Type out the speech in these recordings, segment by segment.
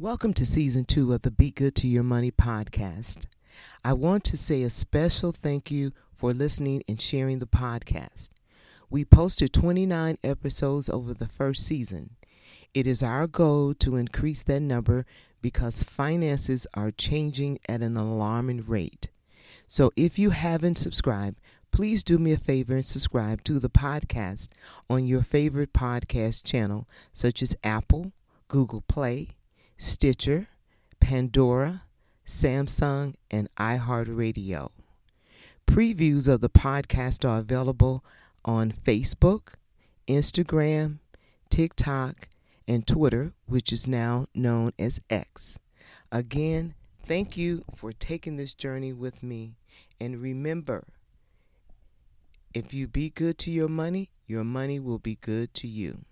Welcome to season two of the Be Good to Your Money podcast. I want to say a special thank you for listening and sharing the podcast. We posted 29 episodes over the first season. It is our goal to increase that number because finances are changing at an alarming rate. So if you haven't subscribed, please do me a favor and subscribe to the podcast on your favorite podcast channel, such as Apple, Google Play, Stitcher, Pandora, Samsung, and iHeartRadio. Previews of the podcast are available on Facebook, Instagram, TikTok, and Twitter, which is now known as X. Again, thank you for taking this journey with me. And remember, if you be good to your money, your money will be good to you.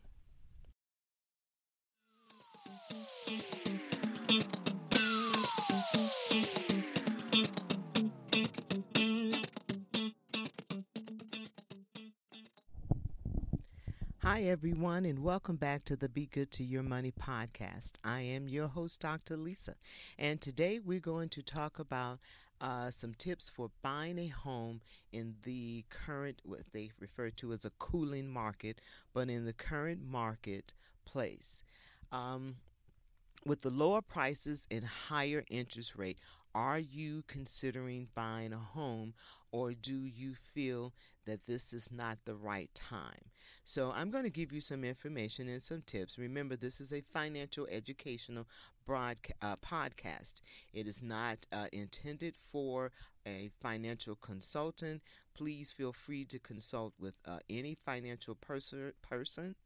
Hi, everyone, and welcome back to the Be Good to Your Money podcast. I am your host, Dr. Lisa, and today we're going to talk about uh, some tips for buying a home in the current, what they refer to as a cooling market, but in the current marketplace. Um, with the lower prices and higher interest rate, are you considering buying a home or do you feel that this is not the right time? So, I'm going to give you some information and some tips. Remember, this is a financial educational broadca- uh, podcast. It is not uh, intended for a financial consultant. Please feel free to consult with uh, any financial pers- persons,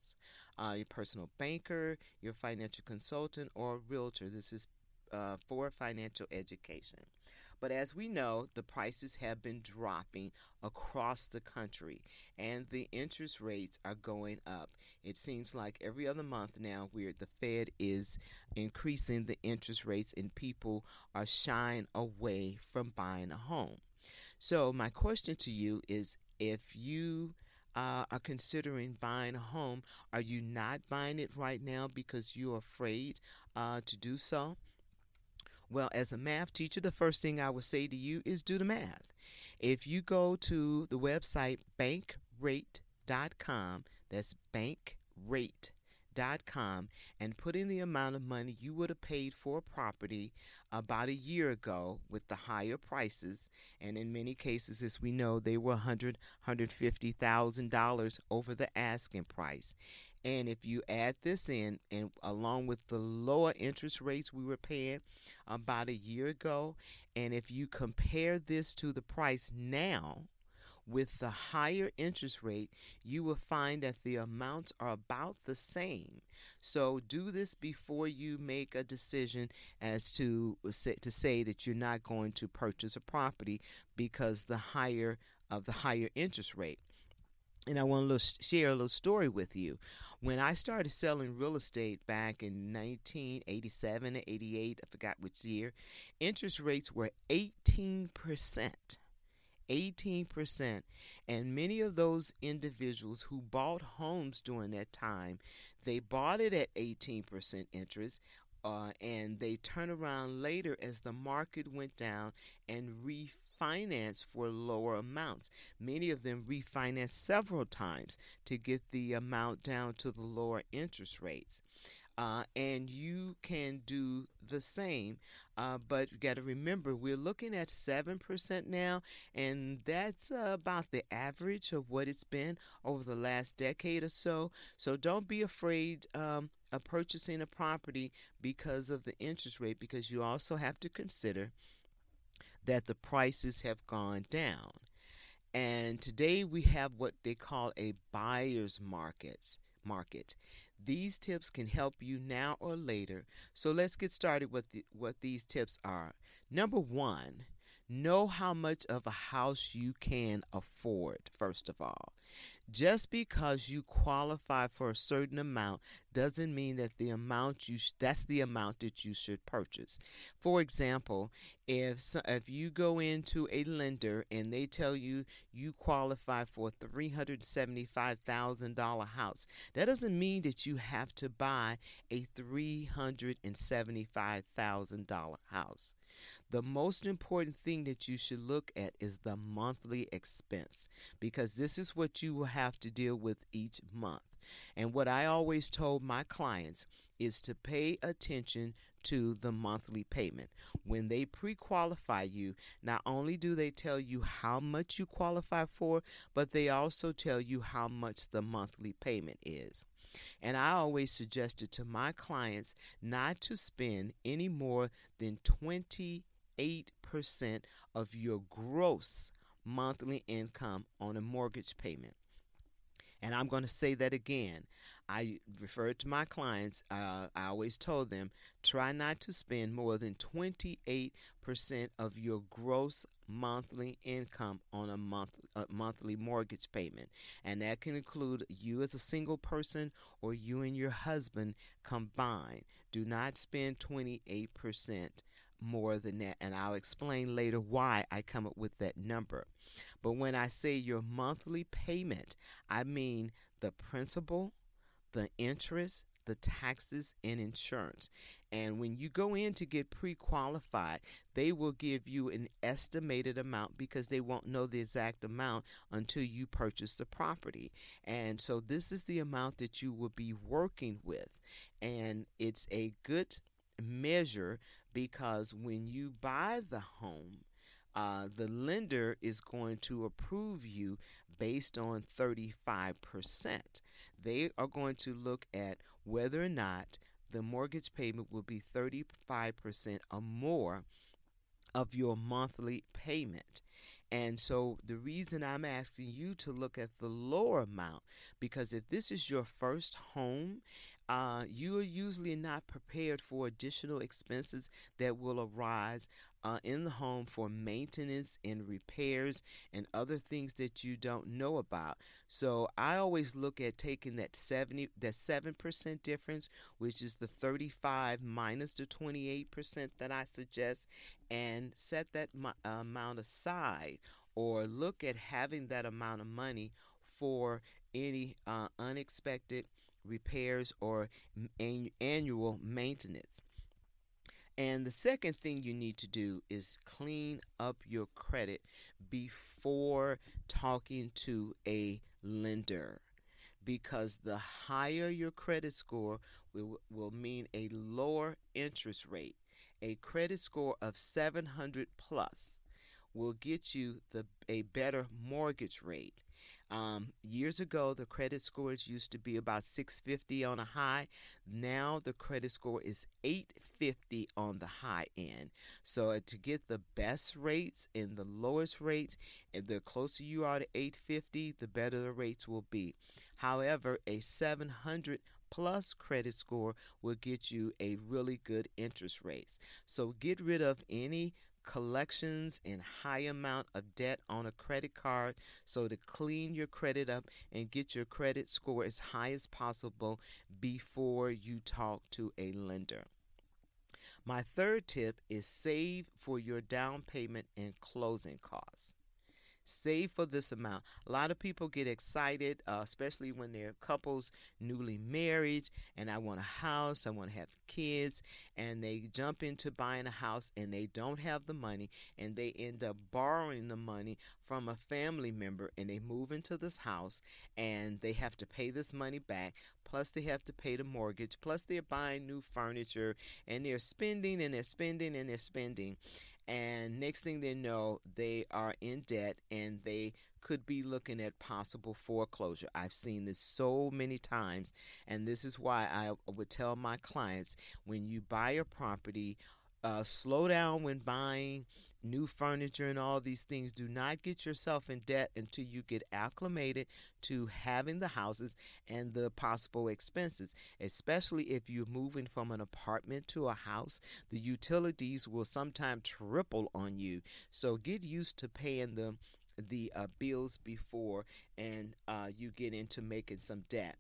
uh, your personal banker, your financial consultant, or realtor. This is uh, for financial education. But as we know, the prices have been dropping across the country and the interest rates are going up. It seems like every other month now where the Fed is increasing the interest rates and people are shying away from buying a home. So my question to you is if you uh, are considering buying a home, are you not buying it right now because you're afraid uh, to do so? Well, as a math teacher, the first thing I would say to you is do the math. If you go to the website bankrate.com, that's bankrate.com, and put in the amount of money you would have paid for a property about a year ago with the higher prices, and in many cases, as we know, they were $100,000, $150,000 over the asking price. And if you add this in, and along with the lower interest rates we were paying about a year ago, and if you compare this to the price now with the higher interest rate, you will find that the amounts are about the same. So do this before you make a decision as to to say that you're not going to purchase a property because the higher of the higher interest rate and I want to share a little story with you. When I started selling real estate back in 1987 or 88, I forgot which year, interest rates were 18%. 18%. And many of those individuals who bought homes during that time, they bought it at 18% interest. Uh, and they turn around later as the market went down and refinanced refinance for lower amounts. Many of them refinance several times to get the amount down to the lower interest rates. Uh, and you can do the same. Uh, but you got to remember, we're looking at 7% now, and that's uh, about the average of what it's been over the last decade or so. So don't be afraid um, of purchasing a property because of the interest rate, because you also have to consider that the prices have gone down. And today we have what they call a buyer's market. Market. These tips can help you now or later. So let's get started with the, what these tips are. Number one, know how much of a house you can afford, first of all. Just because you qualify for a certain amount doesn't mean that the amount you sh- that's the amount that you should purchase. For example, if so, if you go into a lender and they tell you you qualify for a $375,000 house, that doesn't mean that you have to buy a $375,000 house. The most important thing that you should look at is the monthly expense because this is what you will have to deal with each month. And what I always told my clients is to pay attention to the monthly payment. When they pre qualify you, not only do they tell you how much you qualify for, but they also tell you how much the monthly payment is. And I always suggested to my clients not to spend any more than 28% of your gross monthly income on a mortgage payment. And I'm going to say that again. I referred to my clients, uh, I always told them try not to spend more than 28% of your gross monthly income on a month, a monthly mortgage payment. And that can include you as a single person or you and your husband combined. Do not spend 28% more than that. And I'll explain later why I come up with that number. But when I say your monthly payment, I mean the principal the interest, the taxes, and insurance. And when you go in to get pre qualified, they will give you an estimated amount because they won't know the exact amount until you purchase the property. And so this is the amount that you will be working with. And it's a good measure because when you buy the home, uh, the lender is going to approve you based on 35%. They are going to look at whether or not the mortgage payment will be 35% or more of your monthly payment. And so the reason I'm asking you to look at the lower amount because if this is your first home uh, you are usually not prepared for additional expenses that will arise uh, in the home for maintenance and repairs and other things that you don't know about. So I always look at taking that 70 that 7% difference, which is the 35 minus the 28% that I suggest and set that mo- amount aside or look at having that amount of money for any uh, unexpected repairs, or an- annual maintenance. And the second thing you need to do is clean up your credit before talking to a lender. Because the higher your credit score will, will mean a lower interest rate. A credit score of 700 plus will get you the, a better mortgage rate. Um, years ago, the credit scores used to be about 650 on a high. Now the credit score is 850 on the high end. So uh, to get the best rates and the lowest rates, and the closer you are to 850, the better the rates will be. However, a 700 plus credit score will get you a really good interest rate. So get rid of any collections and high amount of debt on a credit card so to clean your credit up and get your credit score as high as possible before you talk to a lender. My third tip is save for your down payment and closing costs save for this amount. A lot of people get excited, uh, especially when they're couples newly married, and I want a house, I want to have kids, and they jump into buying a house and they don't have the money, and they end up borrowing the money from a family member, and they move into this house, and they have to pay this money back. Plus, they have to pay the mortgage. Plus, they're buying new furniture and they're spending and they're spending and they're spending and next thing they know, they are in debt and they could be looking at possible foreclosure. I've seen this so many times, and this is why I would tell my clients when you buy a property, uh, slow down when buying new furniture and all these things. Do not get yourself in debt until you get acclimated to having the houses and the possible expenses, especially if you're moving from an apartment to a house. The utilities will sometimes triple on you. So get used to paying the the uh, bills before and uh, you get into making some debt.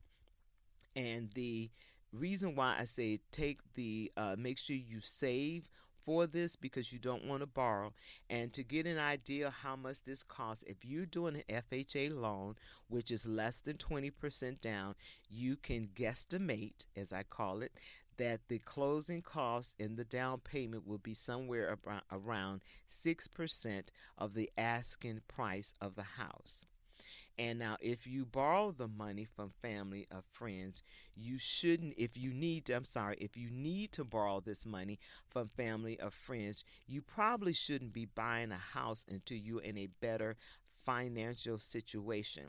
And the reason why I say take the uh, make sure you save for this because you don't want to borrow and to get an idea how much this costs if you're doing an FHA loan which is less than 20% down you can guesstimate as I call it that the closing costs and the down payment will be somewhere around 6% of the asking price of the house. And now, if you borrow the money from family or friends, you shouldn't, if you need to, I'm sorry, if you need to borrow this money from family or friends, you probably shouldn't be buying a house until you're in a better financial situation.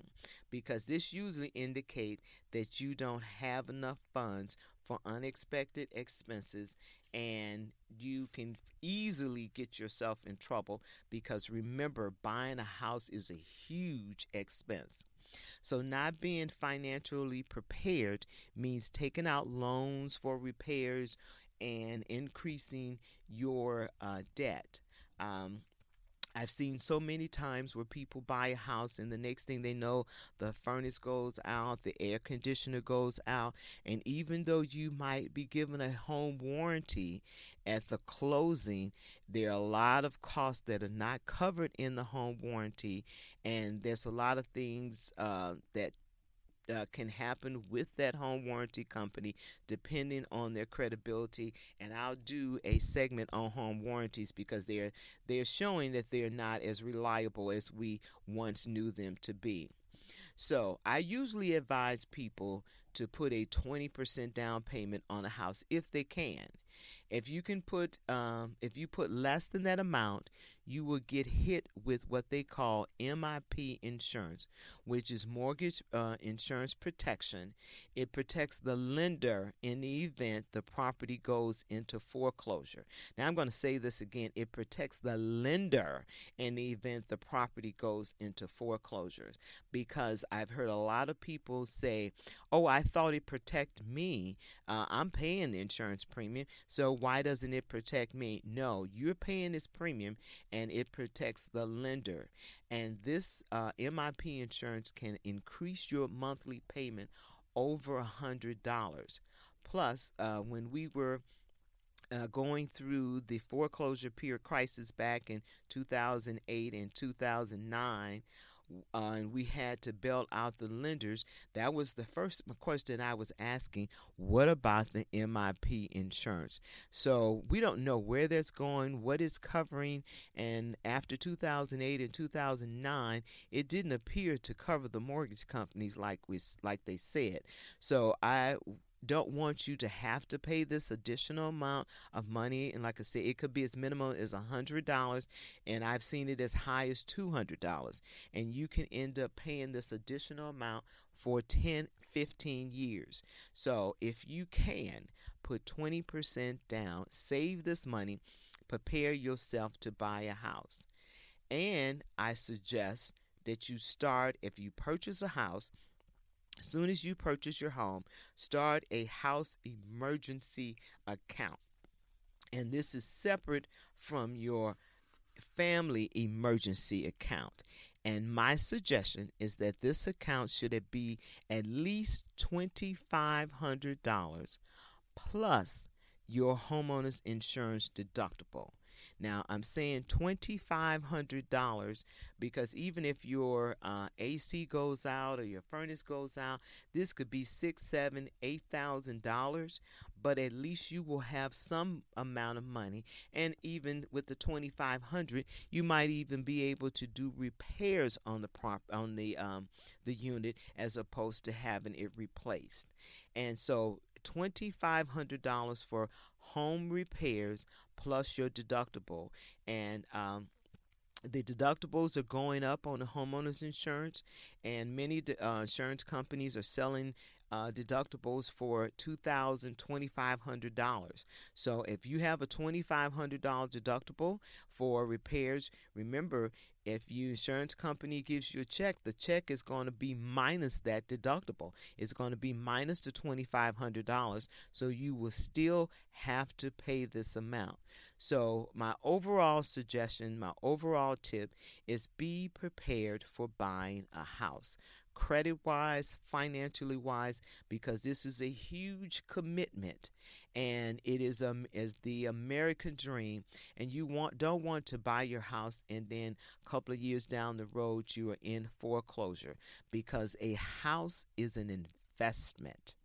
Because this usually indicate that you don't have enough funds for unexpected expenses and you can easily get yourself in trouble because remember, buying a house is a huge expense. So, not being financially prepared means taking out loans for repairs and increasing your uh, debt. Um, I've seen so many times where people buy a house and the next thing they know, the furnace goes out, the air conditioner goes out, and even though you might be given a home warranty at the closing, there are a lot of costs that are not covered in the home warranty, and there's a lot of things uh, that uh, can happen with that home warranty company depending on their credibility and I'll do a segment on home warranties because they're they're showing that they're not as reliable as we once knew them to be. So, I usually advise people to put a 20% down payment on a house if they can. If you can put, um, if you put less than that amount, you will get hit with what they call MIP insurance, which is mortgage uh, insurance protection. It protects the lender in the event the property goes into foreclosure. Now, I'm going to say this again it protects the lender in the event the property goes into foreclosure because I've heard a lot of people say, Oh, I thought it protected me. Uh, I'm paying the insurance premium, so why doesn't it protect me? No, you're paying this premium and it protects the lender. And this uh, MIP insurance can increase your monthly payment over a hundred dollars. Plus, uh, when we were uh, going through the foreclosure period crisis back in 2008 and 2009, uh, and we had to bail out the lenders. That was the first question I was asking. What about the MIP insurance? So we don't know where that's going, what it's covering, and after 2008 and 2009, it didn't appear to cover the mortgage companies like we like they said. So I don't want you to have to pay this additional amount of money. And like I said, it could be as minimal as $100, and I've seen it as high as $200. And you can end up paying this additional amount for 10, 15 years. So if you can, put 20% down, save this money, prepare yourself to buy a house. And I suggest that you start, if you purchase a house, as soon as you purchase your home, start a house emergency account. And this is separate from your family emergency account. And my suggestion is that this account should be at least $2,500 plus your homeowner's insurance deductible. Now, I'm saying $2,500 because even if your uh, AC goes out or your furnace goes out, this could be six, seven, eight thousand dollars. But at least you will have some amount of money, and even with the 2,500, you might even be able to do repairs on the prop on the um, the unit as opposed to having it replaced. And so, $2,500 for home repairs plus your deductible. And um, the deductibles are going up on the homeowners insurance, and many uh, insurance companies are selling uh, deductibles for $2,000, $2,500. So if you have a $2,500 deductible for repairs, remember if your insurance company gives you a check, the check is going to be minus that deductible. It's going to be minus the $2,500. So you will still have to pay this amount. So, my overall suggestion, my overall tip is be prepared for buying a house credit wise, financially wise, because this is a huge commitment and it is um is the American dream and you want don't want to buy your house and then a couple of years down the road you are in foreclosure because a house is an investment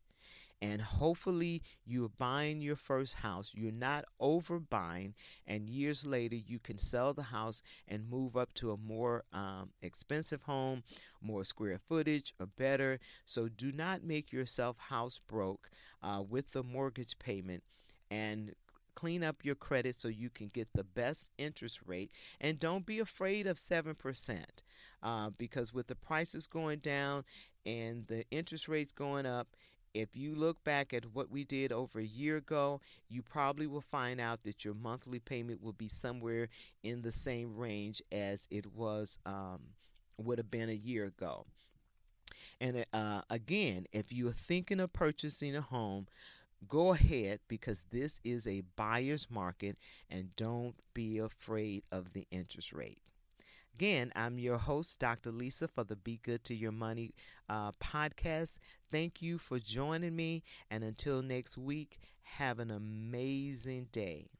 and hopefully you're buying your first house. You're not overbuying, and years later you can sell the house and move up to a more um, expensive home, more square footage, or better. So do not make yourself house broke uh, with the mortgage payment and clean up your credit so you can get the best interest rate and don't be afraid of 7% uh, because with the prices going down and the interest rates going up if you look back at what we did over a year ago, you probably will find out that your monthly payment will be somewhere in the same range as it was um, would have been a year ago. And uh, again, if you're thinking of purchasing a home, go ahead because this is a buyer's market and don't be afraid of the interest rate. Again, I'm your host, Dr. Lisa, for the Be Good to Your Money uh, podcast. Thank you for joining me. And until next week, have an amazing day.